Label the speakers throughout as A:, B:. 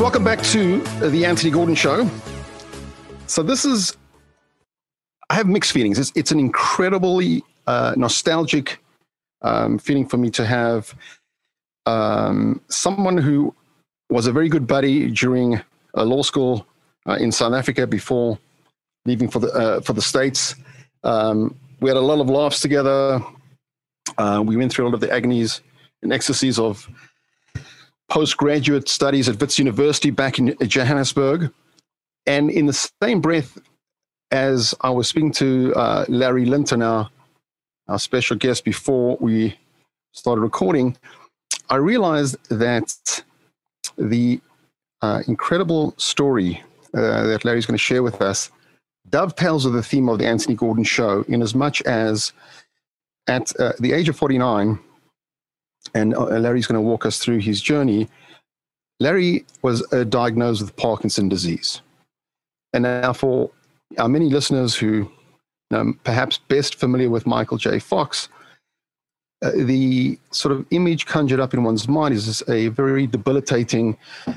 A: Welcome back to the Anthony Gordon Show. So, this is, I have mixed feelings. It's, it's an incredibly uh, nostalgic um, feeling for me to have um, someone who was a very good buddy during uh, law school uh, in South Africa before leaving for the, uh, for the States. Um, we had a lot of laughs together. Uh, we went through a lot of the agonies and ecstasies of postgraduate studies at Wits University back in Johannesburg. And in the same breath as I was speaking to uh, Larry Linton, our, our special guest, before we started recording, I realized that the uh, incredible story uh, that Larry's going to share with us dovetails with the theme of the Anthony Gordon show, in as much as at uh, the age of 49, and uh, Larry's going to walk us through his journey. Larry was uh, diagnosed with Parkinson disease. And now, for our many listeners who um, perhaps best familiar with Michael J. Fox, uh, the sort of image conjured up in one's mind is a very debilitating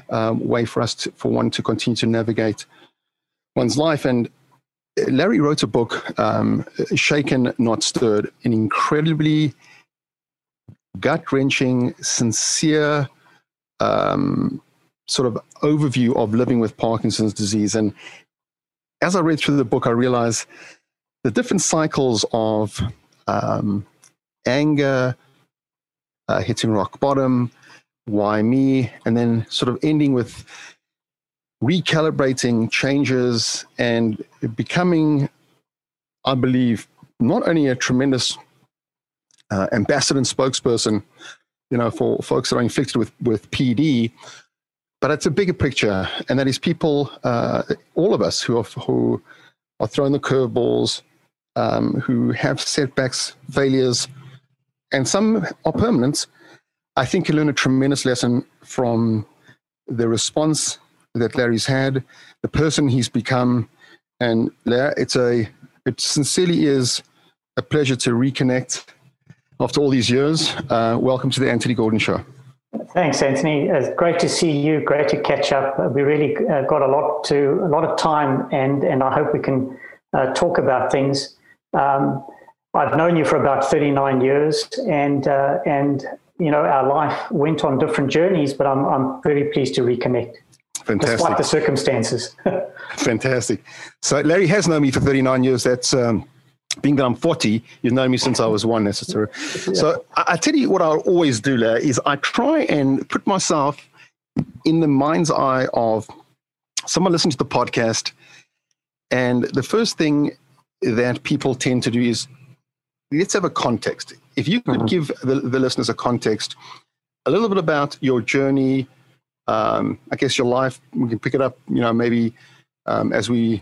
A: um, way for us to, for one to continue to navigate one's life. And Larry wrote a book, um, Shaken Not Stirred, an incredibly gut wrenching, sincere um, sort of overview of living with Parkinson's disease. And as I read through the book, I realized the different cycles of um, anger, uh, hitting rock bottom, why me, and then sort of ending with recalibrating changes and becoming, I believe, not only a tremendous uh, ambassador and spokesperson, you know, for folks that are infected with, with PD. But it's a bigger picture, and that is people, uh, all of us who are, who are throwing the curveballs, um, who have setbacks, failures, and some are permanent. I think you learn a tremendous lesson from the response that Larry's had, the person he's become, and it's a it sincerely is a pleasure to reconnect after all these years. Uh, welcome to the Anthony Gordon Show.
B: Thanks, Anthony. It's great to see you. Great to catch up. We really uh, got a lot to a lot of time, and and I hope we can uh, talk about things. Um, I've known you for about 39 years, and uh, and you know our life went on different journeys, but I'm I'm very pleased to reconnect.
A: Fantastic.
B: Despite the circumstances.
A: Fantastic. So Larry has known me for 39 years. That's um, being that I'm 40, you've known me since I was one, necessary. Yeah. So I, I, tell you what I'll always do, Larry, is I try and put myself in the mind's eye of someone listening to the podcast. And the first thing that people tend to do is let's have a context. If you could mm-hmm. give the, the, listeners a context, a little bit about your journey, um, I guess your life, we can pick it up, you know, maybe um, as we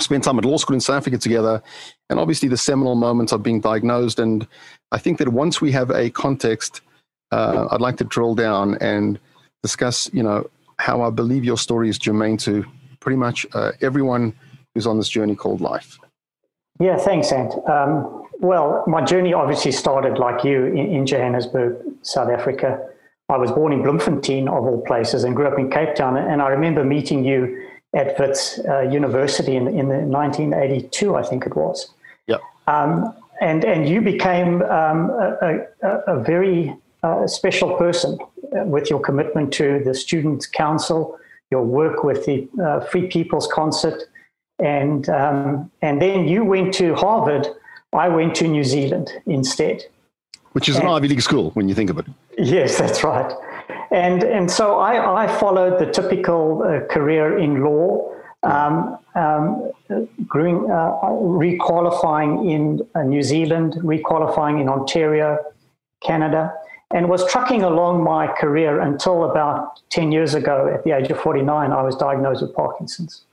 A: spend time at law school in South Africa together, and obviously the seminal moments of being diagnosed. And I think that once we have a context, uh, I'd like to drill down and discuss, you know, how I believe your story is germane to pretty much uh, everyone who's on this journey called life.
B: Yeah, thanks, Ant. Um, well, my journey obviously started like you in, in, Johannesburg, South Africa. I was born in Bloemfontein, of all places, and grew up in Cape Town. And I remember meeting you at Wits uh, University in, in the 1982, I think it was. Um, and, and you became um, a, a, a, very uh, special person with your commitment to the Students' Council, your work with the uh, Free People's Concert, and, um, and then you went to Harvard. I went to New Zealand instead.
A: which is and, an Ivy League school when you think of it.
B: Yes, that's right. And and so I, I followed the typical uh, career in law, um, um, growing, uh, requalifying in uh, New Zealand, requalifying in Ontario, Canada, and was trucking along my career until about 10 years ago, at the age of 49, I was diagnosed with Parkinson's.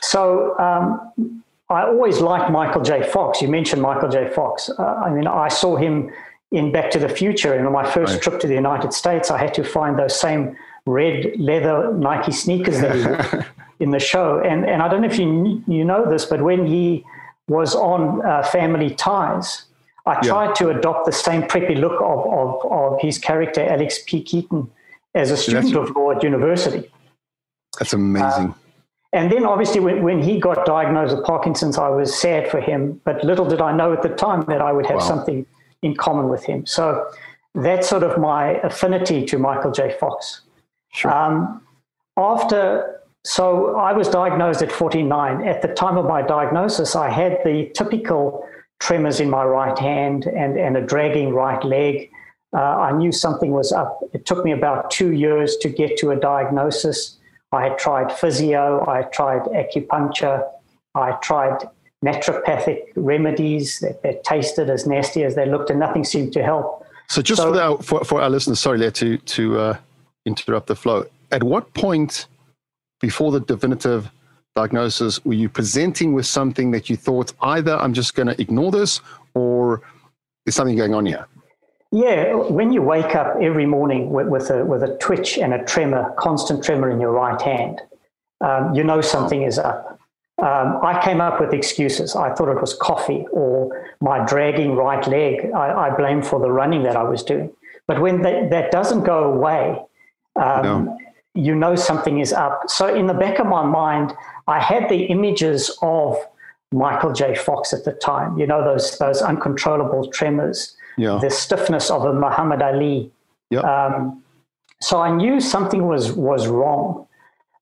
B: So um, I always liked Michael J. Fox. You mentioned Michael J. Fox. Uh, I mean, I saw him in Back to the Future. And on my first right. trip to the United States, I had to find those same red leather Nike sneakers that he in the show. And, and I don't know if you, you know this, but when he was on uh, Family Ties, I tried yeah. to adopt the same preppy look of, of, of his character, Alex P. Keaton, as a student that's, of law at university.
A: That's amazing. Uh,
B: and then obviously when, when he got diagnosed with Parkinson's, I was sad for him, but little did I know at the time that I would have wow. something in common with him. So that's sort of my affinity to Michael J. Fox. Sure. Um, after, so I was diagnosed at 49. At the time of my diagnosis, I had the typical tremors in my right hand and, and a dragging right leg. Uh, I knew something was up. It took me about two years to get to a diagnosis. I had tried physio, I tried acupuncture, I tried naturopathic remedies that, that tasted as nasty as they looked, and nothing seemed to help.
A: So, just so, for, our, for, for our listeners, sorry, there to to uh, interrupt the flow. At what point before the definitive diagnosis were you presenting with something that you thought either I'm just going to ignore this or there's something going on here?
B: Yeah, when you wake up every morning with, with, a, with a twitch and a tremor, constant tremor in your right hand, um, you know something is up. Um, I came up with excuses. I thought it was coffee or my dragging right leg. I, I blame for the running that I was doing. But when that, that doesn't go away, um, no. You know something is up. So in the back of my mind, I had the images of Michael J. Fox at the time. You know those those uncontrollable tremors, yeah. the stiffness of a Muhammad Ali. Yeah. Um, so I knew something was was wrong,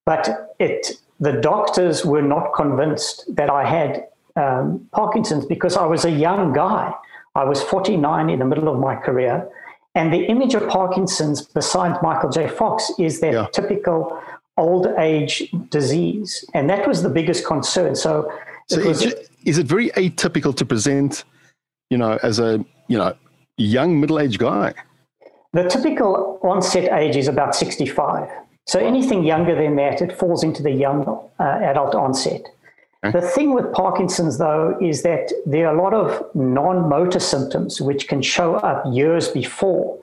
B: but it the doctors were not convinced that I had um, Parkinson's because I was a young guy. I was 49 in the middle of my career. And the image of Parkinson's, besides Michael J. Fox, is that yeah. typical old age disease. And that was the biggest concern. So,
A: so it was, it, is it very atypical to present, you know, as a, you know, young middle aged guy?
B: The typical onset age is about 65. So anything younger than that, it falls into the young uh, adult onset. Okay. The thing with Parkinson's, though, is that there are a lot of non motor symptoms which can show up years before.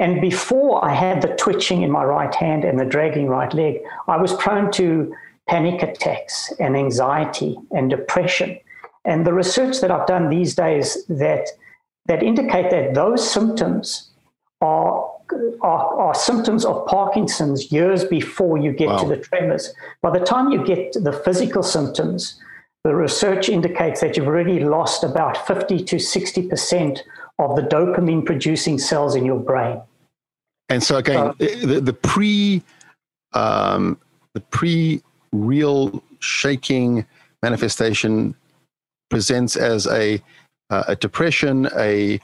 B: And before I had the twitching in my right hand and the dragging right leg, I was prone to panic attacks and anxiety and depression. And the research that I've done these days that that indicate that those symptoms are are, are, symptoms of Parkinson's years before you get wow. to the tremors. By the time you get to the physical symptoms, the research indicates that you've already lost about 50 to 60% of the dopamine producing cells in your brain.
A: And so again, the, the pre um, the pre real shaking manifestation presents as a uh, a depression, a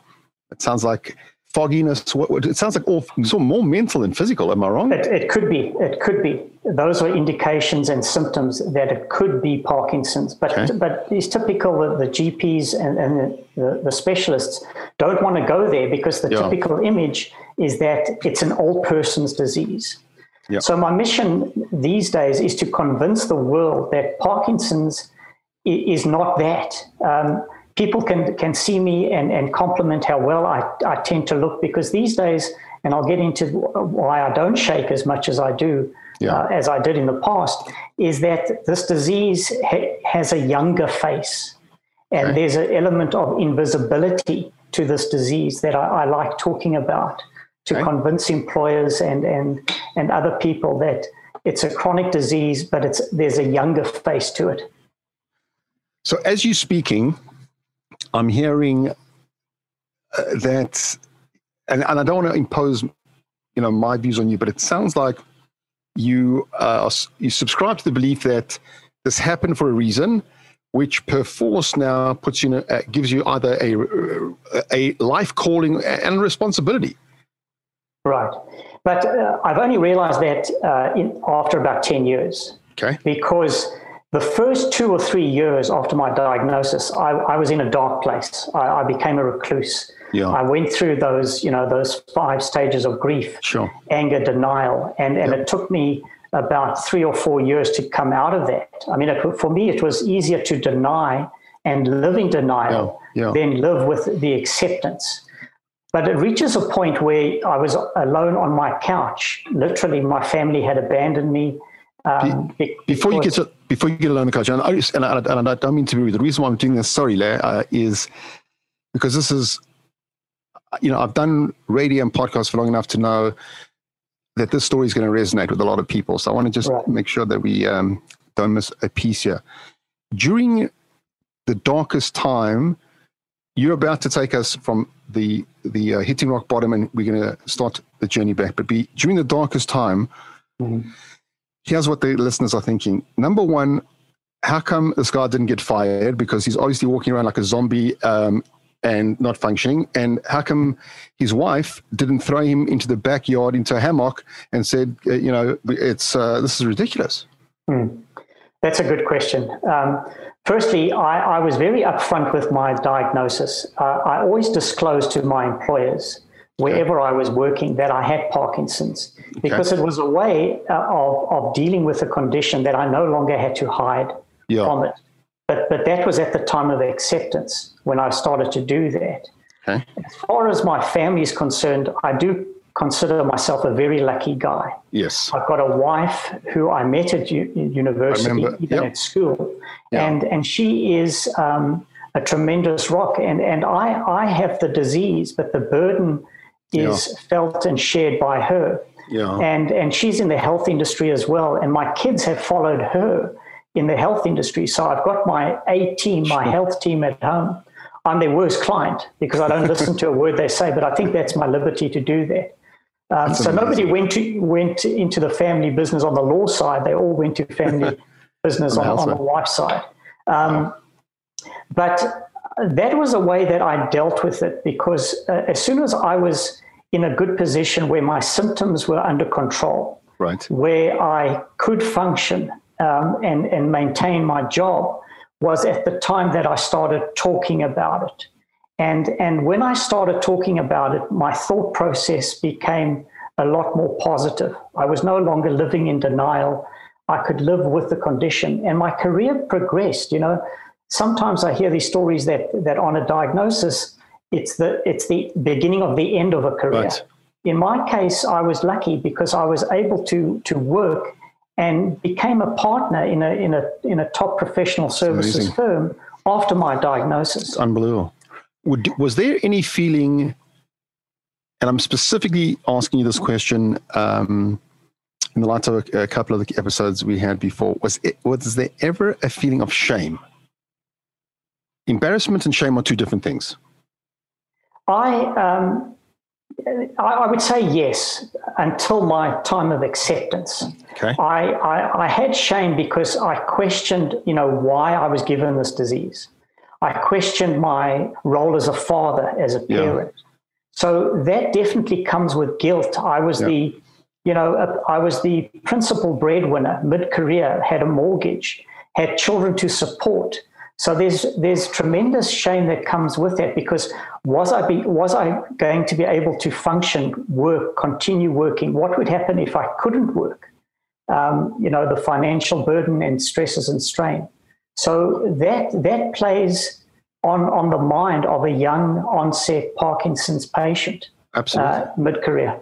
A: it sounds like fogginess? What, it sounds like all so more mental than physical. Am I wrong?
B: It, it, could be. It could be. Those are indications and symptoms that it could be Parkinson's. But okay. but it's typical that the GPs and, and the, the, specialists don't want to go there because the yeah. typical image is that it's an old person's disease. Yeah. So my mission these days is to convince the world that Parkinson's is not that. Um, people can can see me and, and compliment how well I, I tend to look because these days, and I'll get into why I don't shake as much as I do yeah. uh, as I did in the past, is that this disease ha- has a younger face, and there's an element of invisibility to this disease that I, I like talking about to convince employers and and and other people that it's a chronic disease, but it's there's a younger face to it.
A: So as you're speaking, I'm hearing uh, that, and, and I don't want to impose, you know, my views on you, but it sounds like you uh, you subscribe to the belief that this happened for a reason. which perforce now puts you, uh, gives you either a, a life calling and responsibility.
B: Right. But uh, I've only realized that uh, in, after about 10 years.
A: Okay.
B: Because the first two or three years after my diagnosis, I, I was in a dark place. I, I became a recluse.
A: Yeah.
B: I went through those, you know, those five stages of grief,
A: sure.
B: anger, denial, and, and it took me about three or four years to come out of that. I mean, it, for me, it was easier to deny and live in denial.
A: Yeah.
B: than live with the acceptance. But it reaches a point where I was alone on my couch. Literally, my family had abandoned me.
A: Um, Be- before you get to, before you get alone on the couch, and I, and I, and I don't mean to be rude. The reason why I'm doing this, sorry, Lair, uh, is because this is, you know, I've done radio and podcasts for long enough to know that this story is going to resonate with a lot of people. So I want to just right. make sure that we um, don't miss a piece here. During the darkest time, you're about to take us from the the uh, hitting rock bottom, and we're going to start the journey back. But be, during the darkest time, mm-hmm. Here's what the listeners are thinking. Number one, how come this guy didn't get fired? Because he's obviously walking around like a zombie um, and not functioning. And how come his wife didn't throw him into the backyard into a hammock and said, uh, you know, it's uh, this is ridiculous?
B: Mm. That's a good question. Um, firstly, I, I, was very upfront with my diagnosis. Uh, I always disclosed to my employers wherever I was working that I had Parkinson's because okay. it was a way uh, of, of dealing with a condition that I no longer had to hide yeah. from it. But, but that was at the time of acceptance when I started to do that.
A: Okay.
B: As far as my family is concerned, I do consider myself a very lucky guy.
A: Yes.
B: I've got a wife who I met at u- university, even yep. at school, yeah. and, and she is um, a tremendous rock. And, and I, I have the disease, but the burden is yeah. felt and shared by her.
A: Yeah.
B: And, and she's in the health industry as well. And my kids have followed her in the health industry. So I've got my A team, my health team at home. I'm their worst client because I don't listen to a word they say, but I think that's my liberty to do that. Um, so amazing. nobody went to, went into the family business on the law side. They all went to family business on, on, the wife's side. Um, but that was a way that I dealt with it because uh, as soon as I was in a good position where my symptoms were under control,
A: right.
B: where I could function um, and, and maintain my job, was at the time that I started talking about it. And, and when I started talking about it, my thought process became a lot more positive. I was no longer living in denial. I could live with the condition, and my career progressed. You know, sometimes I hear these stories that that on a diagnosis, it's the it's the beginning of the end of a career. Right. In my case, I was lucky because I was able to to work and became a partner in a in a in a top professional services firm after my diagnosis.
A: It's unbelievable. Would, was there any feeling, and I'm specifically asking you this question um, in the light of a, a, couple of the episodes we had before, was, it, was there ever a feeling of shame? Embarrassment and shame are two different things.
B: I, um, I, I would say yes until my time of acceptance.
A: Okay.
B: I, I, I, had shame because I questioned, you know, why I was given this disease. I questioned my role as a father, as a parent. Yeah. So that definitely comes with guilt. I was yeah. the, you know, I was the principal breadwinner, mid-career, had a mortgage, had children to support. So there's there's tremendous shame that comes with that because was I be, was I going to be able to function, work, continue working? What would happen if I couldn't work? Um, you know, the financial burden and stresses and strain. So that that plays on on the mind of a young onset Parkinson's patient,
A: absolutely uh,
B: mid career.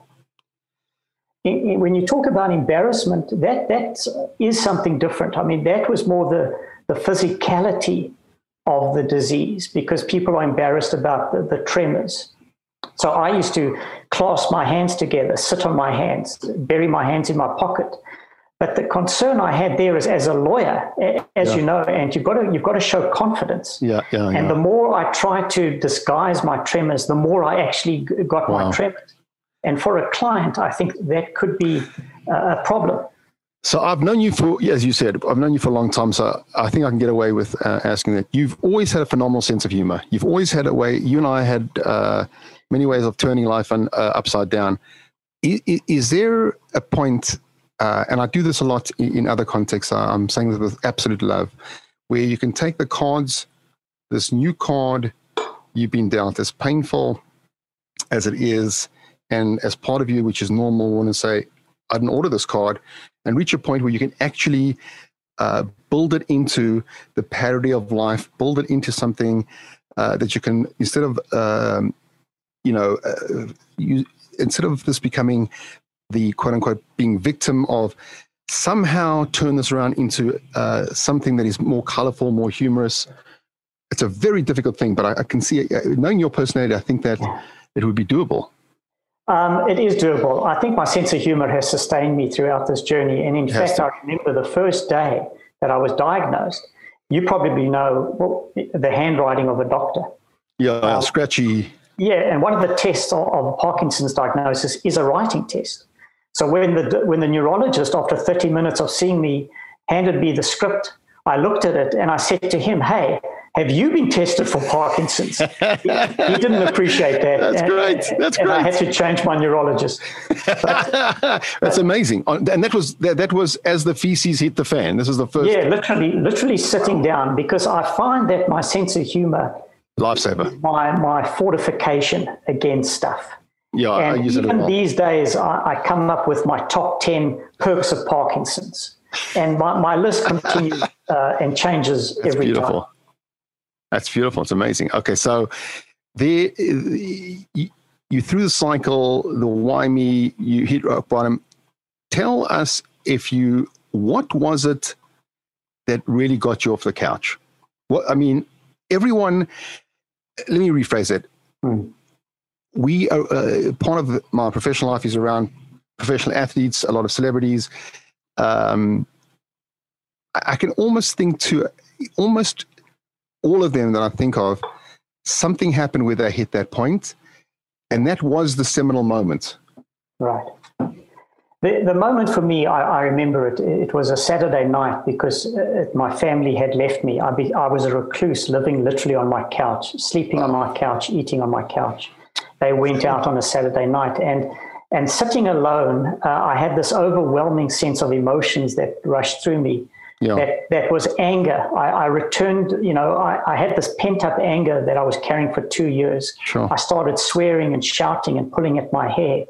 B: When you talk about embarrassment, that that is something different. I mean, that was more the the physicality of the disease because people are embarrassed about the, the tremors. So I used to clasp my hands together, sit on my hands, bury my hands in my pocket, but the concern I had there is as a lawyer, as yeah. you know, and you've got to you've got to show confidence.
A: Yeah, yeah.
B: And
A: yeah.
B: the more I tried to disguise my tremors, the more I actually got wow. my tremors. And for a client, I think that could be a problem.
A: So I've known you for, as you said, I've known you for a long time. So I think I can get away with uh, asking that. You've always had a phenomenal sense of humor. You've always had a way. You and I had uh, many ways of turning life un, uh, upside down. Is, is, there a point? Uh, and I do this a lot in, in other contexts. I'm saying this with absolute love, where you can take the cards, this new card you've been dealt, as painful as it is, and as part of you, which is normal, want to say, I didn't order this card and reach a point where you can actually uh, build it into the parody of life, build it into something uh, that you can, instead of, um, you know, uh, you, instead of this becoming the quote unquote being victim of, somehow turn this around into uh, something that is more colorful, more humorous. It's a very difficult thing, but I, I can see, uh, knowing your personality, I think that it would be doable.
B: Um, it is doable. I think my sense of humor has sustained me throughout this journey. And in fact. I remember the first day that I was diagnosed, you probably know well, the handwriting of a doctor.
A: Yeah, um, scratchy.
B: Yeah, and one of the tests of, of Parkinson's diagnosis is a writing test. So when the when the neurologist, after 30 minutes of seeing me, handed me the script, I looked at it and I said to him, "Hey, have you been tested for Parkinson's? he, he didn't appreciate that.
A: That's and, great. That's
B: and
A: great. I
B: had to change my neurologist.
A: But, That's amazing. And that was that, that was as the feces hit the fan. This is the first.
B: Yeah, literally, literally sitting down because I find that my sense of humor,
A: lifesaver,
B: my my fortification against stuff.
A: Yeah,
B: and
A: I use
B: even
A: it a lot.
B: these days, I, I come up with my top ten perks of Parkinson's, and my, my list continues uh, and changes
A: That's
B: every
A: beautiful.
B: time.
A: That's beautiful. It's amazing. Okay, so there, you, you through the cycle, the why me, you hit rock bottom. Tell us if you, what was it that really got you off the couch? What I mean, everyone. Let me rephrase it.
B: Hmm.
A: We are uh, part of my professional life is around professional athletes, a lot of celebrities. Um, I can almost think to almost all of them that I think of, something happened where they hit that point, and that was the seminal moment.
B: Right. The, the moment for me, I, I remember it. It was a Saturday night because uh, my family had left me. I, be, I was a recluse living literally on my couch, sleeping on my couch, eating on my couch. They went out on a Saturday night, and and sitting alone, uh, I had this overwhelming sense of emotions that rushed through me yeah. that, that was anger. I, I returned, you know, I, I, had this pent up anger that I was carrying for two years.
A: Sure.
B: I started swearing and shouting and pulling at my hair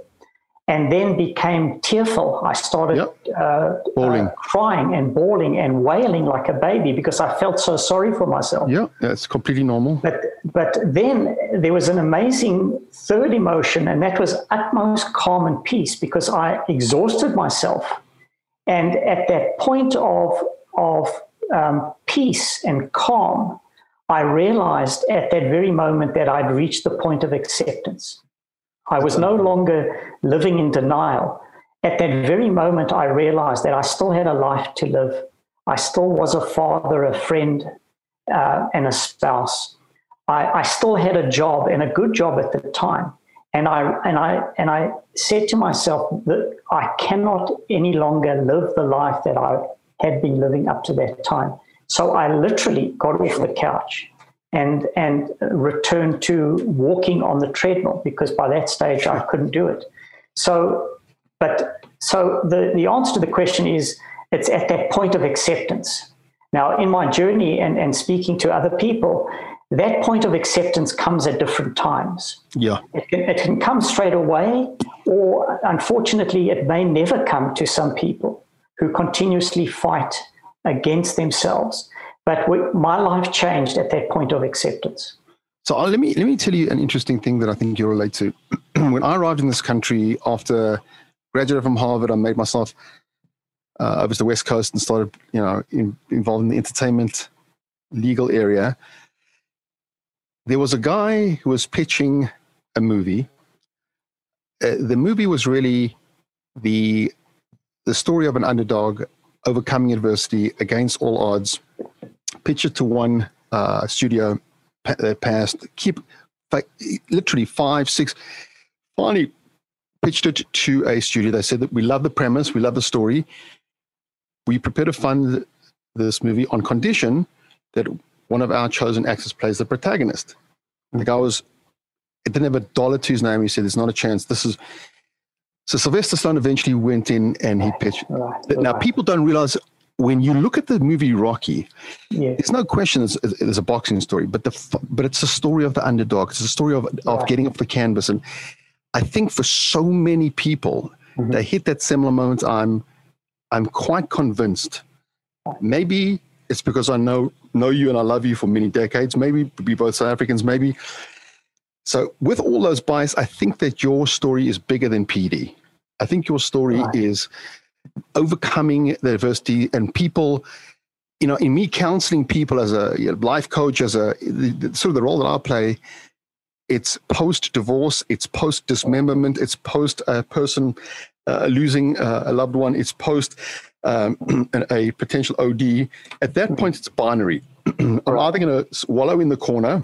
B: and then became tearful. I started yep. uh, uh, crying and bawling and wailing like a baby because I felt so sorry for myself.
A: Yeah, that's completely normal.
B: But but then there was an amazing third emotion, and that was utmost calm and peace because I exhausted myself. And at that point of of um, peace and calm, I realized at that very moment that I'd reached the point of acceptance. I was no longer living in denial. At that very moment, I realized that I still had a life to live. I still was a father, a friend, uh, and a spouse. I, I still had a job and a good job at the time. And I and I and I said to myself that I cannot any longer live the life that I had been living up to that time. So I literally got off the couch and and returned to walking on the treadmill because by that stage I couldn't do it. So, but so the the answer to the question is it's at that point of acceptance. Now, in my journey and, and speaking to other people, that point of acceptance comes at different times.
A: Yeah.
B: It can, it can come straight away, or unfortunately, it may never come to some people who continuously fight against themselves. But my life changed at that point of acceptance.
A: So uh, let me let me tell you an interesting thing that I think you relate to. when I arrived in this country after graduating from Harvard, I made myself uh, over to the West Coast and started, you know, in, involved in the entertainment legal area. There was a guy who was pitching a movie. Uh, the movie was really the the story of an underdog overcoming adversity against all odds. Pitch it to one uh, studio that passed. Keep literally five, six. Finally, pitched it to a studio. They said that we love the premise, we love the story. we prepare to fund this movie on condition that one of our chosen actors plays the protagonist. The guy was, it didn't have a dollar to his name. He said, there's not a chance. This is, so Sylvester Stallone eventually went in and he pitched. Now, people don't realize when you look at the movie Rocky, yeah. there's no question it's, it's, a boxing story, but the but it's a story of the underdog. It's a story of of getting off the canvas, and I think for so many people, mm-hmm. they hit that similar moment. I'm I'm quite convinced. Maybe it's because I know know you and I love you for many decades. Maybe we both South Africans. Maybe. So with all those bias, I think that your story is bigger than PD. I think your story right. is overcoming the adversity and people you know in me counseling people as a you know, life coach as a sort of the role that i play it's post divorce it's post dismemberment it's post a person uh, losing uh, a loved one it's post um, a potential od at that point it's binary i'm either going to wallow in the corner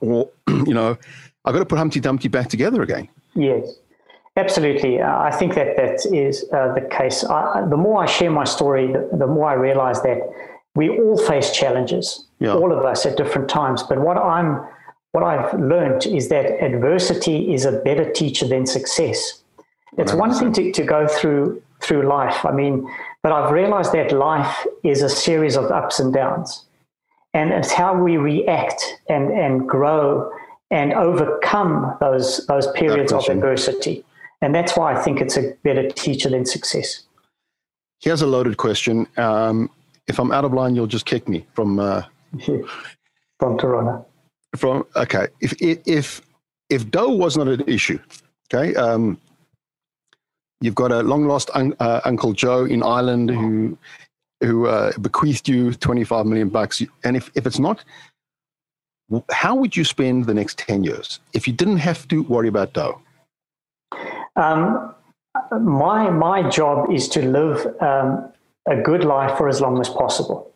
A: or you know i've got to put humpty dumpty back together again
B: yes Absolutely. Uh, I think that that is uh, the case. I, the more I share my story, the, the, more I realize that we all face challenges, yeah. all of us at different times. But what I'm what I've learned is that adversity is a better teacher than success. It's one thing to, to go through through life. I mean, but I've realized that life is a series of ups and downs. And it's how we react and, and grow and overcome those those periods of adversity. And that's why I think it's a better teacher than success.
A: Here's a loaded question. Um, if I'm out of line, you'll just kick me from uh,
B: from Toronto.
A: From okay, if if if dough was not an issue, okay, um, you've got a long lost un- uh, Uncle Joe in Ireland who who uh, bequeathed you 25 million bucks, and if if it's not, how would you spend the next 10 years if you didn't have to worry about dough?
B: Um, my my job is to live um, a good life for as long as possible.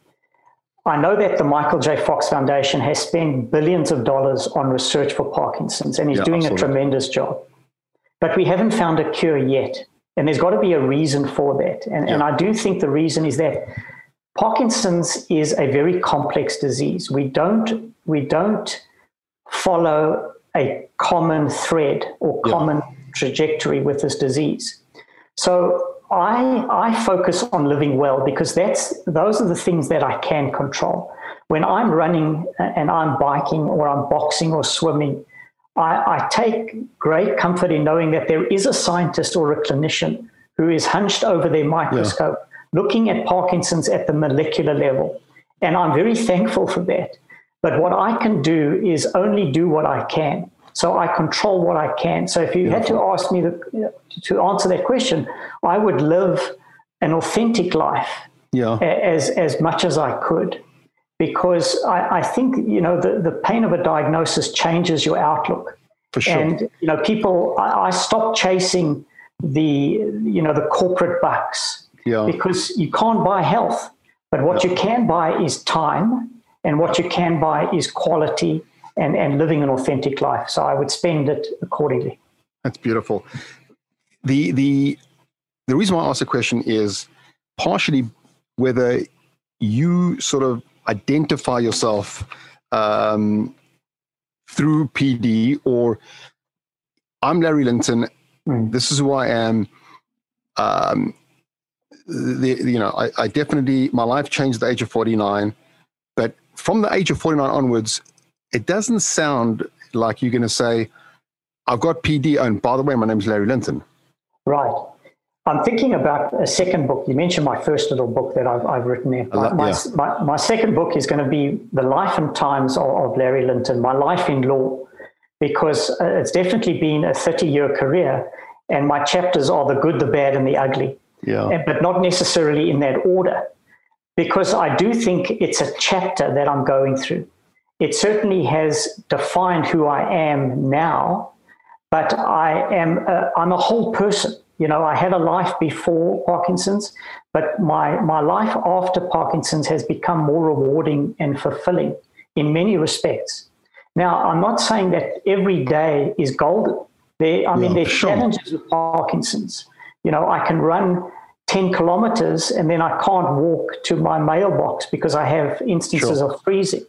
B: I know that the Michael J. Fox Foundation has spent billions of dollars on research for Parkinson's, and he's yeah, doing absolutely. a tremendous job. But we haven't found a cure yet, and there's got to be a reason for that. And, yeah. and I do think the reason is that Parkinson's is a very complex disease. We don't we don't follow a common thread or common yeah trajectory with this disease. So I, I focus on living well because that's those are the things that I can control. When I'm running and I'm biking or I'm boxing or swimming, I, I take great comfort in knowing that there is a scientist or a clinician who is hunched over their microscope yeah. looking at Parkinson's at the molecular level. And I'm very thankful for that. But what I can do is only do what I can. So I control what I can. So if you had to ask me the, to answer that question, I would live an authentic life yeah. as as much as I could, because I, I think you know the, the pain of a diagnosis changes your outlook.
A: For sure.
B: And you know, people, I, I stopped chasing the you know the corporate bucks yeah. because you can't buy health, but what yeah. you can buy is time, and what you can buy is quality and, and living an authentic life. So I would spend it accordingly.
A: That's beautiful. The the the reason why I asked the question is partially whether you sort of identify yourself um, through PD or I'm Larry Linton. Mm. This is who I am. Um, the, you know, I, I definitely my life changed at the age of 49, but from the age of 49 onwards, it doesn't sound like you're going to say, I've got PD, and by the way, my name is Larry Linton.
B: Right. I'm thinking about a second book. You mentioned my first little book that I've, I've written there. My, my, yeah. my, my, second book is going to be The Life and Times of, of Larry Linton, My Life in Law, because uh, it's definitely been a 30 year career. And my chapters are the good, the bad, and the ugly.
A: Yeah.
B: And, but not necessarily in that order, because I do think it's a chapter that I'm going through it certainly has defined who I am now, but I am a, I'm a whole person. You know, I had a life before Parkinson's, but my, my life after Parkinson's has become more rewarding and fulfilling in many respects. Now, I'm not saying that every day is golden. There, I yeah, mean, there's sure. challenges with Parkinson's. You know, I can run 10 kilometers and then I can't walk to my mailbox because I have instances sure. of freezing.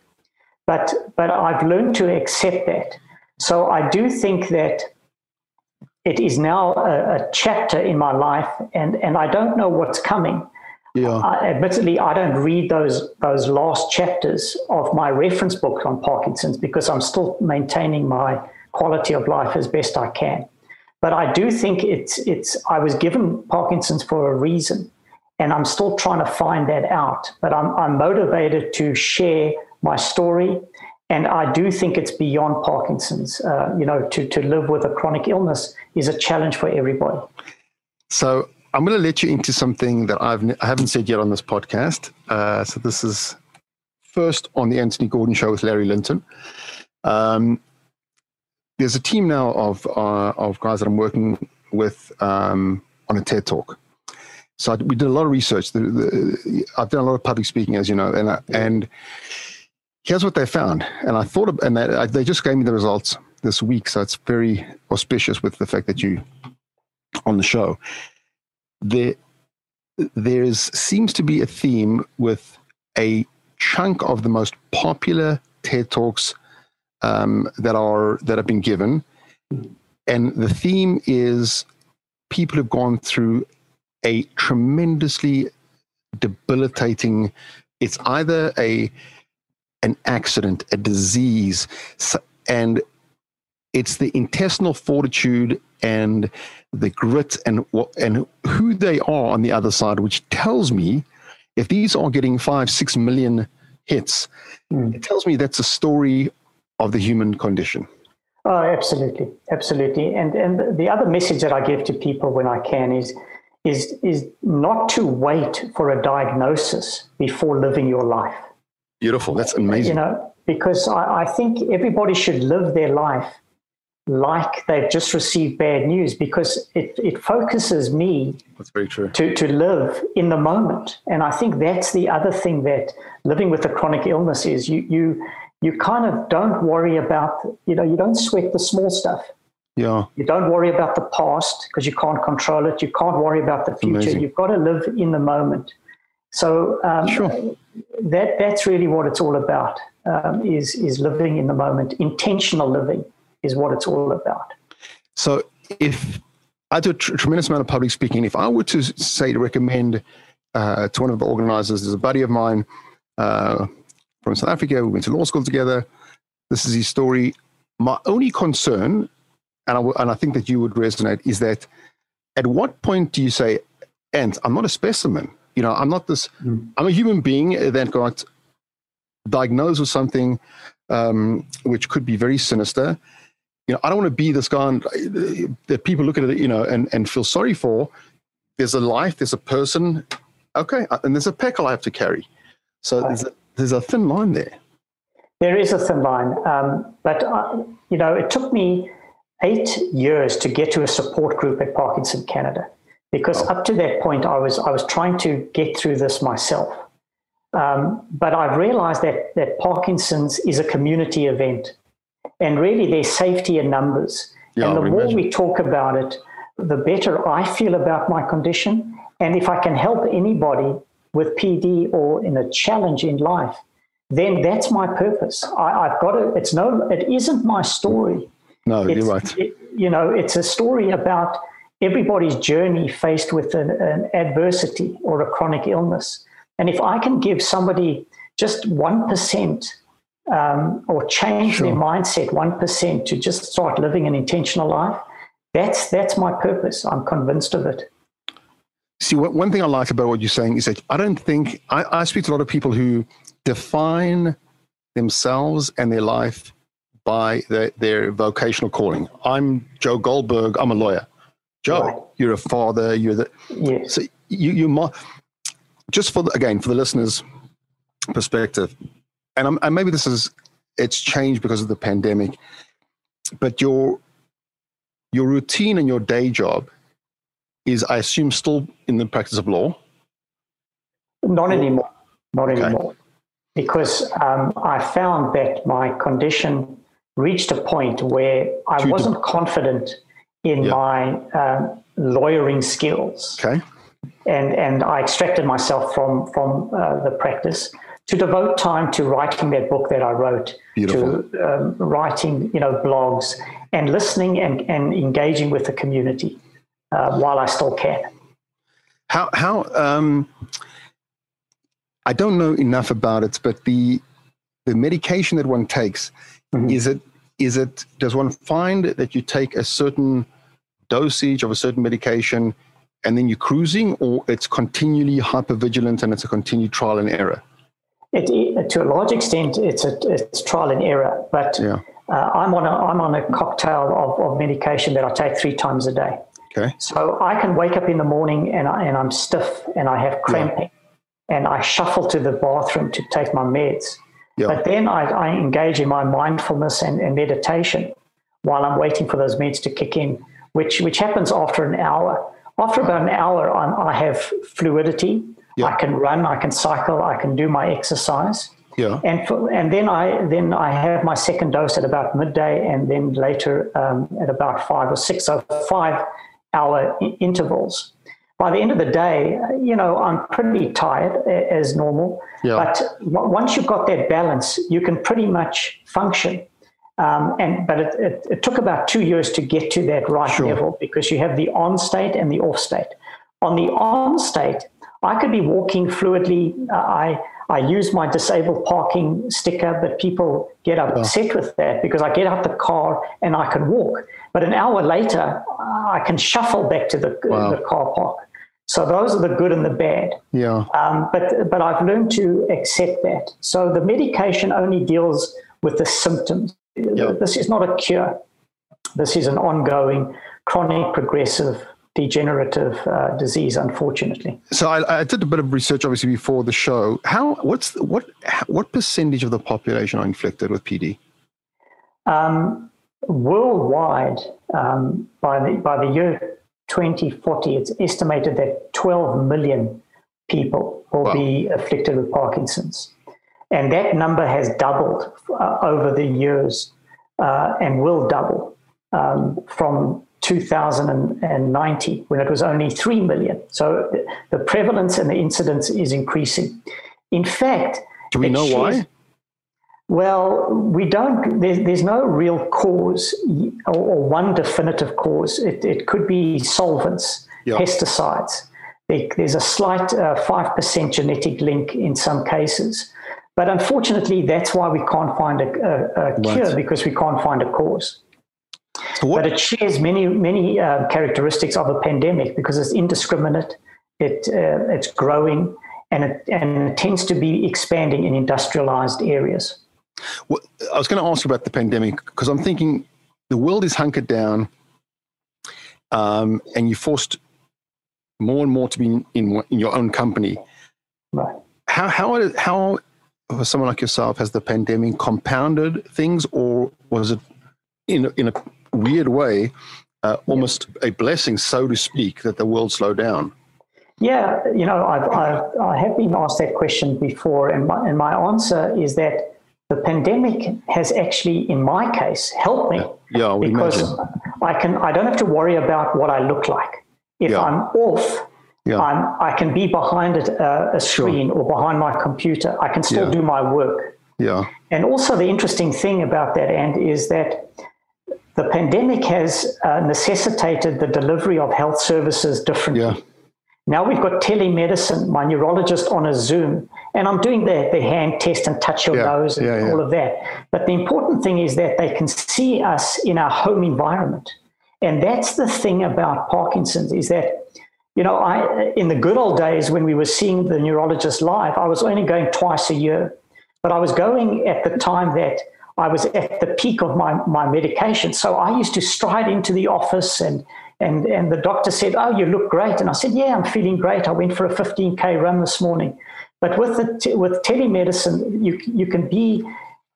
B: But, but I've learned to accept that. So I do think that it is now a, a chapter in my life and, and I don't know what's coming. Yeah. I, admittedly, I don't read those those last chapters of my reference book on Parkinson's because I'm still maintaining my quality of life as best I can. But I do think it's it's I was given Parkinson's for a reason, and I'm still trying to find that out. But I'm I'm motivated to share my story, and I do think it's beyond Parkinson's. Uh, you know, to to live with a chronic illness is a challenge for everybody.
A: So I'm going to let you into something that I've I haven't said yet on this podcast. Uh, so this is first on the Anthony Gordon Show with Larry Linton. Um, there's a team now of uh, of guys that I'm working with um, on a TED talk. So I, we did a lot of research. The, the, I've done a lot of public speaking, as you know, and I, and here's what they found. And I thought, and they, they just gave me the results this week, so it's very auspicious with the fact that you on the show. There, there's seems to be a theme with a chunk of the most popular TED talks um, that are that have been given, and the theme is people have gone through a tremendously debilitating. It's either a an accident, a disease, and it's the intestinal fortitude and the grit and and who they are on the other side, which tells me if these are getting five, six million hits, mm. it tells me that's a story of the human condition.
B: Oh, absolutely, absolutely. And and the other message that I give to people when I can is is is not to wait for a diagnosis before living your life.
A: Beautiful. That's amazing.
B: You know, because I, I think everybody should live their life like they've just received bad news because it, it focuses me
A: that's very true
B: to, to live in the moment and i think that's the other thing that living with a chronic illness is you you you kind of don't worry about, you know, you don't sweat the small stuff.
A: Yeah.
B: You don't worry about the past because you can't control it. You can't worry about the future. Amazing. You've got to live in the moment. So um, sure. that that's really what it's all about. Um, is is living in the moment. Intentional living is what it's all about.
A: So if I do a tr- tremendous amount of public speaking, if I were to say to recommend uh, to one of the organizers, there's a buddy of mine. Uh, from South Africa. We went to law school together. This is his story. My only concern, and I, w- and I think that you would resonate, is that at what point do you say, and I'm not a specimen. You know, I'm not this, mm. I'm a human being that got diagnosed with something um, which could be very sinister. You know, I don't want to be this guy that people look at it, you know, and, and feel sorry for. There's a life, there's a person, okay, and there's a peckle I have to carry. So there's a, there's a thin line there.
B: There is a thin line, um, but uh, you know, it took me eight years to get to a support group at Parkinson Canada, because oh. up to that point, I was I was trying to get through this myself. Um, but I've realized that that Parkinson's is a community event, and really there's safety in numbers. Yeah, and the more imagine. we talk about it, the better I feel about my condition. And if I can help anybody with PD or in a challenge in life, then that's my purpose. I, have got to, it's no, it isn't my story.
A: No, it's, you're right.
B: It, you know, it's a story about everybody's journey faced with an, an adversity or a chronic illness. And if I can give somebody just 1% um, or change sure. their mindset 1% to just start living an intentional life, that's, that's my purpose. I'm convinced of it.
A: See, one thing I like about what you're saying is that I don't think I, I speak to a lot of people who define themselves and their life by their, their vocational calling. I'm Joe Goldberg. I'm a lawyer. Joe, right. you're a father. You're the yes. so you you just for the, again for the listeners' perspective, and, I'm, and maybe this is it's changed because of the pandemic, but your your routine and your day job is, I assume, still in the practice of law?
B: Not anymore. Not okay. anymore. Because um, I found that my condition reached a point where I wasn't confident in yeah. my uh, lawyering skills.
A: Okay.
B: and and I extracted myself from from uh, the practice to devote time to writing that book that I wrote,
A: Beautiful.
B: to um, writing you know blogs and listening and, and engaging with the community uh, while I still can.
A: How how um, I don't know enough about it, but the the medication that one takes mm-hmm. is it is it does one find that you take a certain dosage of a certain medication and then you're cruising, or it's continually hypervigilant and it's a continued trial and error?
B: It, to a large extent, it's a it's trial and error. But yeah. uh, I'm on a I'm on a cocktail of, of medication that I take three times a day.
A: Okay.
B: So I can wake up in the morning and I, and I'm stiff and I have cramping, yeah. and I shuffle to the bathroom to take my meds. Yeah. But then I, I engage in my mindfulness and, and meditation while I'm waiting for those meds to kick in, which which happens after an hour. After about an hour, I'm, i have fluidity. Yeah. I can run, I can cycle, I can do my exercise.
A: Yeah.
B: And for, and then I then I have my second dose at about midday, and then later um, at about five or six, so five hour intervals. By the end of the day, you know, I'm pretty tired as normal. Yeah. But once you've got that balance, you can pretty much function. Um, and but it, it, it, took about two years to get to that right sure. level because you have the on state and the off state. On the on state, I could be walking fluidly. Uh, I I use my disabled parking sticker, but people get upset oh. with that because I get out the car and I can walk. But an hour later, I can shuffle back to the, wow. the car park. So those are the good and the bad.
A: Yeah.
B: Um, but but I've learned to accept that. So the medication only deals with the symptoms. Yeah. This is not a cure. This is an ongoing, chronic, progressive degenerative uh, disease, unfortunately.
A: So I, I, did a bit of research, obviously, before the show. How what's what what percentage of the population are inflicted with PD?
B: Um, worldwide, um, by the by the year 2040, it's estimated that 12 million people will wow. be afflicted with Parkinson's, and that number has doubled uh, over the years uh, and will double um, from 2090 when it was only 3 million. So the prevalence and the incidence is increasing. In fact,
A: do we know shares, why?
B: Well, we don't, there's, there's no real cause or, or one definitive cause. It, it could be solvents, yep. pesticides. There, there's a slight uh, 5% genetic link in some cases. But unfortunately, that's why we can't find a, a, a cure right. because we can't find a cause. So but it shares many many uh, characteristics of a pandemic because it's indiscriminate, it uh, it's growing, and it and it tends to be expanding in industrialized areas.
A: Well, I was going to ask you about the pandemic because I'm thinking the world is hunkered down, um, and you're forced more and more to be in, in, in your own company.
B: Right.
A: How how how for someone like yourself has the pandemic compounded things, or was it in a, in a weird way, uh, almost a blessing, so to speak, that the world slowed down?
B: Yeah, you know, I've, I've I have been asked that question before, and my, and my answer is that the pandemic has actually, in my case, helped me.
A: Yeah,
B: because
A: imagine.
B: I can I don't have to worry about what I look like. If yeah. I'm off, yeah. I'm, I can be behind a, a screen sure. or behind my computer. I can still yeah. do my work.
A: Yeah.
B: And also, the interesting thing about that, and is that the pandemic has uh, necessitated the delivery of health services differently. Yeah. Now we've got telemedicine, my neurologist on a Zoom, and I'm doing the, the hand test and touch your yeah. nose and yeah, all of that. But the important thing is that they can see us in our home environment. And that's the thing about Parkinson's is that, you know, I in the good old days when we were seeing the neurologist live, I was only going twice a year. But I was going at the time that I was at the peak of my, my medication. So I used to stride into the office and, and, and the doctor said, Oh, you look great. And I said, Yeah, I'm feeling great. I went for a 15K run this morning. But with, the, with telemedicine, you, you can be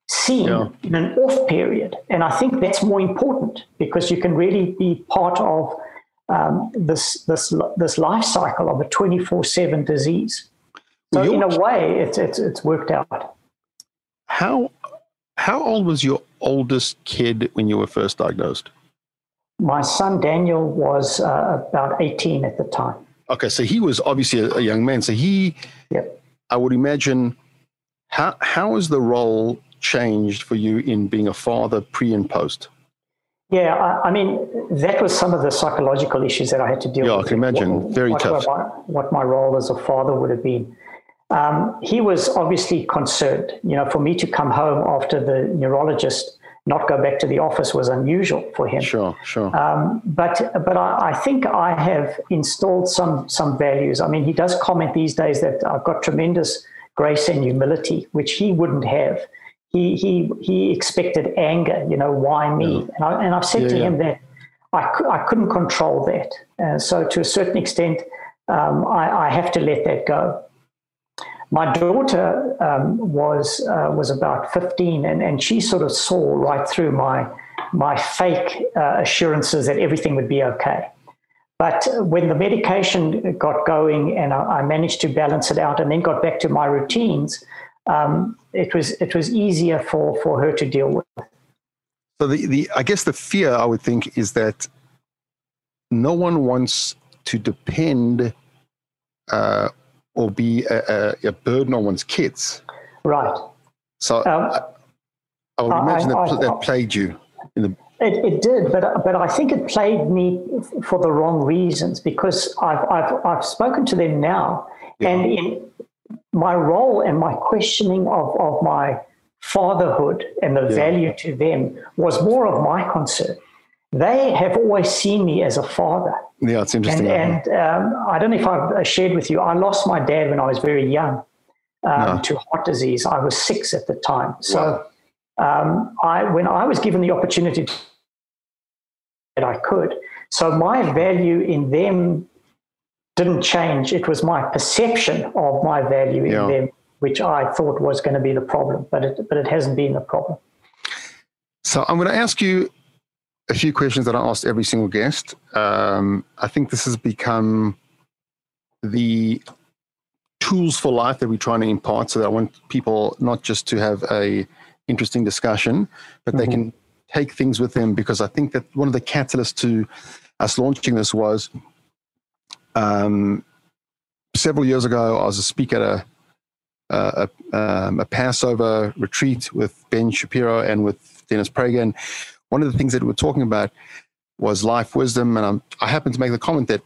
B: seen yeah. in an off period. And I think that's more important because you can really be part of um, this, this, this life cycle of a 24 7 disease. So, well, in a way, it's, it's, it's worked out.
A: How how old was your oldest kid when you were first diagnosed?
B: My son Daniel was uh, about 18 at the time.
A: Okay, so he was obviously a, a young man. So he,
B: Yep.
A: I would imagine, how how has the role changed for you in being a father pre and post?
B: Yeah, I, I mean, that was some of the psychological issues that I had to deal with.
A: Yeah, I can imagine.
B: What-
A: Very
B: what,
A: tough.
B: What my, what my role as a father would have been. Um, he was obviously concerned. You know, for me to come home after the neurologist, not go back to the office was unusual for him.
A: Sure, sure.
B: Um, but but I, I think I have installed some some values. I mean, he does comment these days that I've got tremendous grace and humility, which he wouldn't have. He he he expected anger. You know, why me? And I and I've said
A: Yeah,
B: to
A: yeah.
B: him that I I couldn't control that. Uh, so to a certain extent, um, I, I have to let that go. My daughter um, was uh, was about 15, and, and she sort of saw right through my my fake uh, assurances that everything would be okay. But when the medication got going and I, I managed to balance it out, and then got back to my routines, um, it was it was easier for for her to deal with.
A: So the, the I guess the fear I would think is that no one wants to depend uh, or be a, a, a burden on one's kids.
B: Right.
A: So
B: Um,
A: I, I would imagine
B: I-
A: that,
B: I-
A: that plagued you. In the,
B: It, it did, but but I think it played me f- for the wrong reasons because I've I've, I've spoken to them now,
A: Yeah.
B: and in my role and my questioning of, of my fatherhood and the
A: Yeah.
B: value to them was more of my concern. They have always seen me as a father,
A: yeah, it's interesting.
B: and um, I don't know if I've uh, shared with you. I lost my dad when I was very young um,
A: No.
B: to heart disease. I was six at the time, so.
A: Wow.
B: Um, I, when I was given the opportunity to, that I could, so my value in them didn't change. It was my perception of my value in
A: Yeah.
B: them, which I thought was going to be the problem, but it, but it hasn't been the problem.
A: So I'm going to ask you a few questions that I asked every single guest. Um, I think this has become the tools for life that we're trying to impart. So that I want people not just to have a interesting discussion, but they
B: Mhm.
A: can take things with them. Because I think that one of the catalysts to us launching this was um, several years ago. I was a speaker at a a, a, um, a Passover retreat with Ben Shapiro and with Dennis Prager. One of the things that we were talking about was life wisdom. And I'm, I happened to make the comment that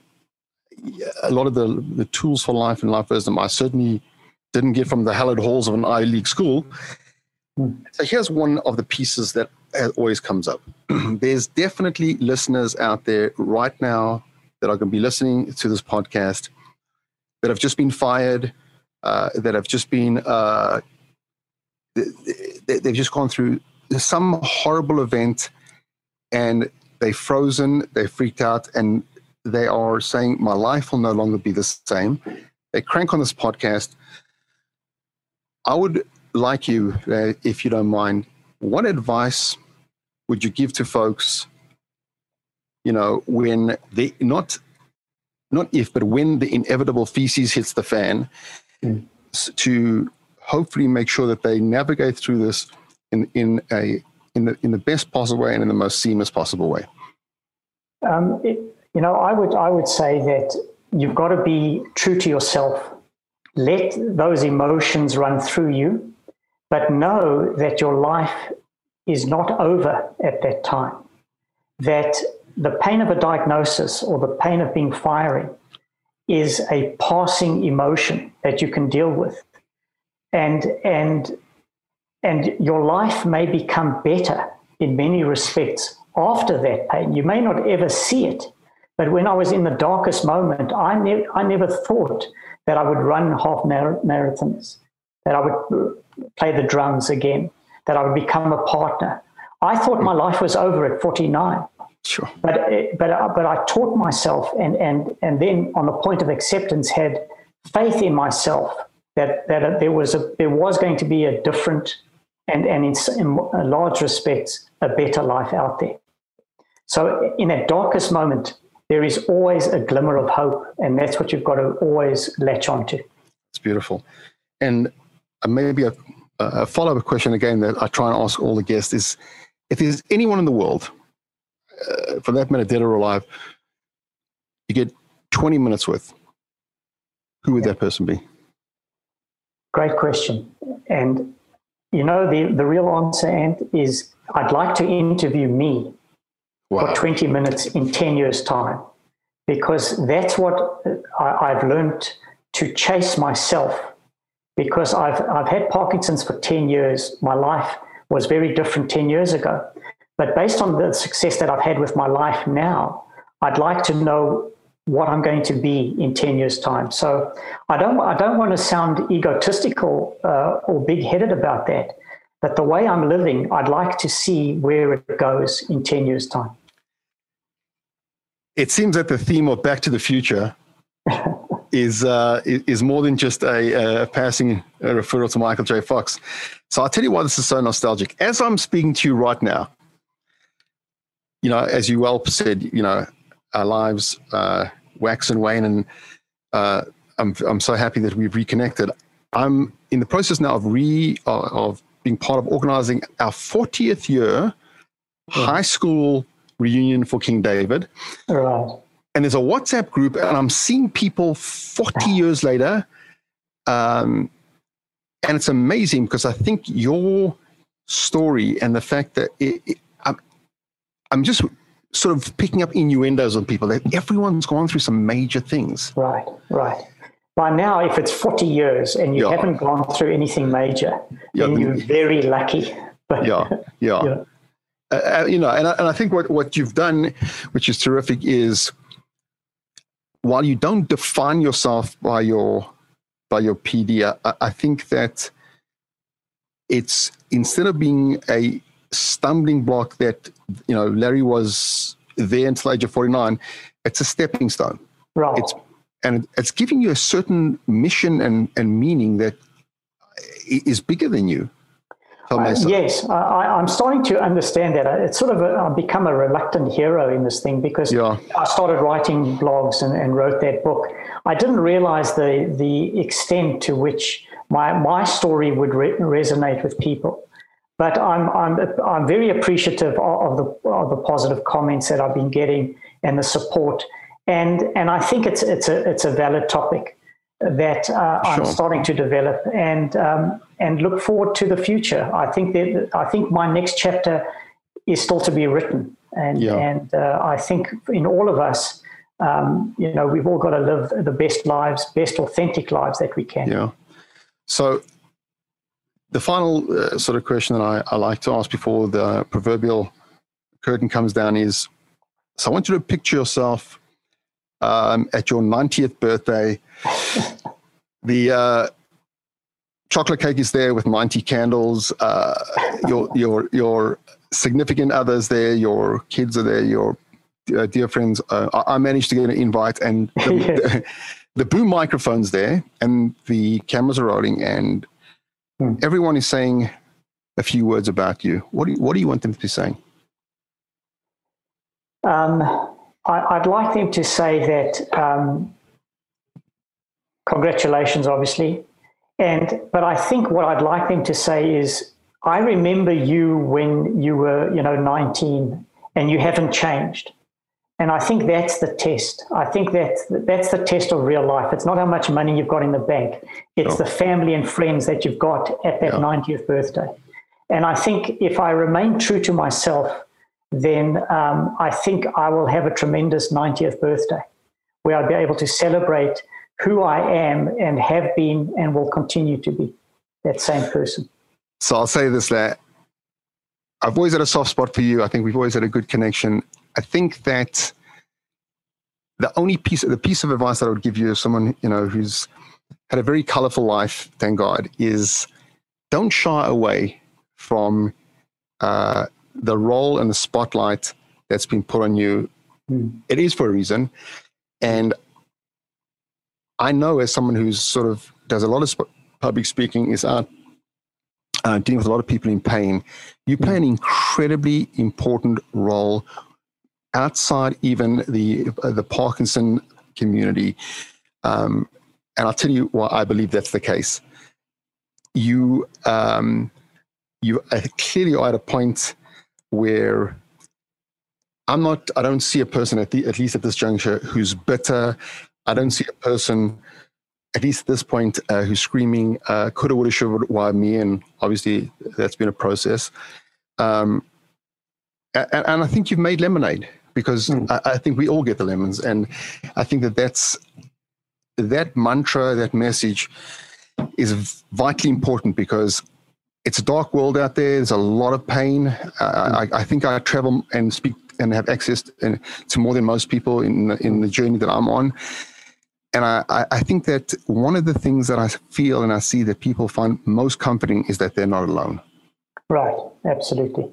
A: a lot of the, the tools for life and life wisdom I certainly didn't get from the hallowed halls of an Ivy League school.
B: Hmm.
A: So here's one of the pieces that always comes up. There's definitely listeners out there right now that are going to be listening to this podcast that have just been fired, uh, that have just been, uh, they, they've just gone through some horrible event and they've frozen, they're freaked out, and they are saying, My life will no longer be the same. They crank on this podcast. I would like you, uh, if you don't mind, what advice would you give to folks, you know, when they not not if, but when the inevitable feces hits the fan,
B: Mm.
A: to hopefully make sure that they navigate through this in in a in the in the best possible way and in the most seamless possible way.
B: Um, it, you know, I would I would say that you've got to be true to yourself. Let those emotions run through you, but know that your life is not over at that time. That the pain of a diagnosis or the pain of being firing is a passing emotion that you can deal with, and and and your life may become better in many respects after that pain. You may not ever see it, but when I was in the darkest moment, I, ne- I never thought that I would run half mar- marathons, that I would play the drums again, that I would become a partner. I thought my life was over at 49
A: Sure.
B: but but I- but I taught myself and and and then on the point of acceptance had faith in myself that that there was a there was going to be a different and and in, in large respects a better life out there. So in that darkest moment, there is always a glimmer of hope, and that's what you've got to always latch onto.
A: It's beautiful. And uh, maybe a, a follow up question again that I try and ask all the guests is if there's anyone in the world, uh, for that matter, dead or alive, you get 20 minutes with, who would that person be?
B: Great question. And you know, the, the real answer, Ant, is I'd like to interview me wow. for 20 minutes in 10 years' time because that's what I, have learned to chase myself because I've, I've had Parkinson's for 10 years. My life was very different 10 years ago. But based on the success that I've had with my life now, I'd like to know what I'm going to be in 10 years' time. So I don't, I don't want to sound egotistical uh, or big headed about that. But the way I'm living, I'd like to see where it goes in 10 years' time.
A: It seems that the theme of Back to the Future is uh, is more than just a, a passing referral to Michael J. Fox. So I'll tell you why this is so nostalgic. As I'm speaking to you right now, you know, as you well said, you know, our lives uh, wax and wane, and uh, I'm I'm so happy that we've reconnected. I'm in the process now of re of being part of organizing our 40th year high school reunion for King David.
B: Right
A: and there's a WhatsApp group, and I'm seeing people 40 years later. Um, and it's amazing because I think your story and the fact that it, it, I'm, I'm just sort of picking up innuendos on people that everyone's gone through some major things.
B: Right, right. By now, if it's 40 years and you yeah. haven't gone through anything major, yeah, then you're very lucky.
A: But, yeah, yeah. yeah. Uh, uh, you know, and I, and I think what, what you've done, which is terrific, is while you don't define yourself by your by your PD, I, I think that it's instead of being a stumbling block that you know Larry was there until age of 49 it's a stepping stone
B: right
A: it's and it's giving you a certain mission and, and meaning that is bigger than you
B: uh, yes, I, am starting to understand that. It's sort of a, I've become a reluctant hero in this thing because yeah. I started writing blogs and, and, wrote that book. I didn't realize the the extent to which my my story would re- resonate with people. But I'm I'm I'm very appreciative of, of the of the positive comments that I've been getting and the support. And and I think it's it's a it's a valid topic that uh, sure. I'm starting to develop and um, and look forward to the future. I think that I think my next chapter is still to be written, and yeah. and uh, I think in all of us, um, you know, we've all got to live the best lives, best authentic lives that we can.
A: Yeah. So. The final uh, sort of question that I, I like to ask before the proverbial curtain comes down is so I want you to picture yourself um, at your 90th birthday. the uh, chocolate cake is there with 90 candles. Uh, your your your significant others there. Your kids are there. Your uh, dear friends. Uh, I managed to get an invite, and the, the, the, boom microphones there, and the cameras are rolling, and hmm. everyone is saying a few words about you. What do you, what do you want them to be saying?
B: Um, I, would like them to say that um, congratulations, obviously, and but I think what I'd like them to say is, I remember you when you were, you know, 19, and you haven't changed. And I think that's the test. I think that's that's the test of real life. It's not how much money you've got in the bank; it's the family and friends that you've got at that yeah. 90th birthday. And I think if I remain true to myself then um, I think I will have a tremendous 90th birthday where I'll be able to celebrate who I am and have been and will continue to be that same person.
A: So I'll say this that I've always had a soft spot for you. I think we've always had a good connection. I think that the only piece, the piece of advice that I would give you as someone, you know, who's had a very colorful life, thank God, is don't shy away from uh, the role and the spotlight that's been put on you, mm. it is for a reason. And I know as someone who's sort of does a lot of sp- public speaking, is out uh, dealing with a lot of people in pain, you play an incredibly important role outside even the uh, the Parkinson community. Um, and I'll tell you why I believe that's the case. You um, you clearly are at a point where I'm not, I don't see a person at, the, at least at this juncture who's bitter. I don't see a person at least at this point, uh, who's screaming, uh, coulda, woulda, shoulda, why me? And obviously, that's been a process. Um, and, and, I think you've made lemonade because mm. I, I, think we all get the lemons, and I think that that's that mantra, that message, is vitally important because it's a dark world out there. There's a lot of pain. Uh, I, I, think I travel and speak and have access to, to more than most people in the, in the journey that I'm on. And I, I think that one of the things that I feel and I see that people find most comforting is that they're not alone.
B: Right, absolutely.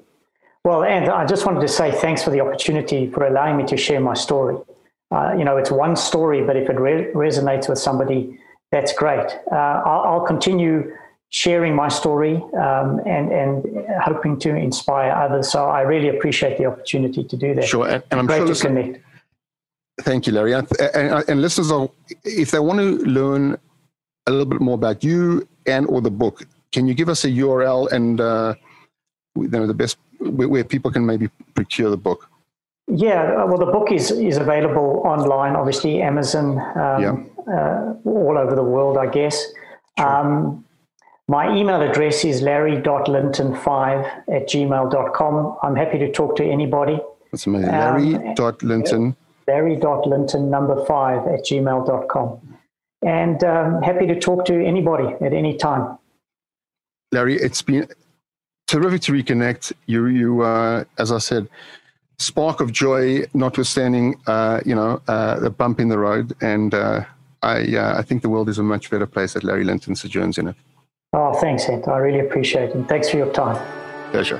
B: Well, and I just wanted to say thanks for the opportunity for allowing me to share my story. Uh, you know, it's one story, but if it re- resonates with somebody, that's great. Uh, I'll, I'll, continue sharing my story um, and and hoping to inspire others. So I really appreciate the opportunity to do that.
A: Sure, and, and I'm great sure to listen, connect. Thank you, Larry. And, and, and listeners, are, if they want to learn a little bit more about you and or the book, can you give us a URL and uh, you know, the best where people can maybe procure the book?
B: Yeah, uh, well, the book is is available online, obviously Amazon, um, yeah. uh, all over the world, I guess. Sure. Um, my email address is larry.linton5 at gmail.com. I'm happy to talk to anybody.
A: That's amazing. Larry.linton. Um,
B: larry.linton number five at gmail.com. And um, happy to talk to anybody at any time.
A: Larry, it's been terrific to reconnect. You, you, uh, as I said, spark of joy, notwithstanding, uh, you know, uh, the bump in the road. And uh, I, uh, I think the world is a much better place that Larry Linton sojourns in it.
B: Oh, thanks, Ed. I really appreciate it. And thanks for your time.
A: Pleasure.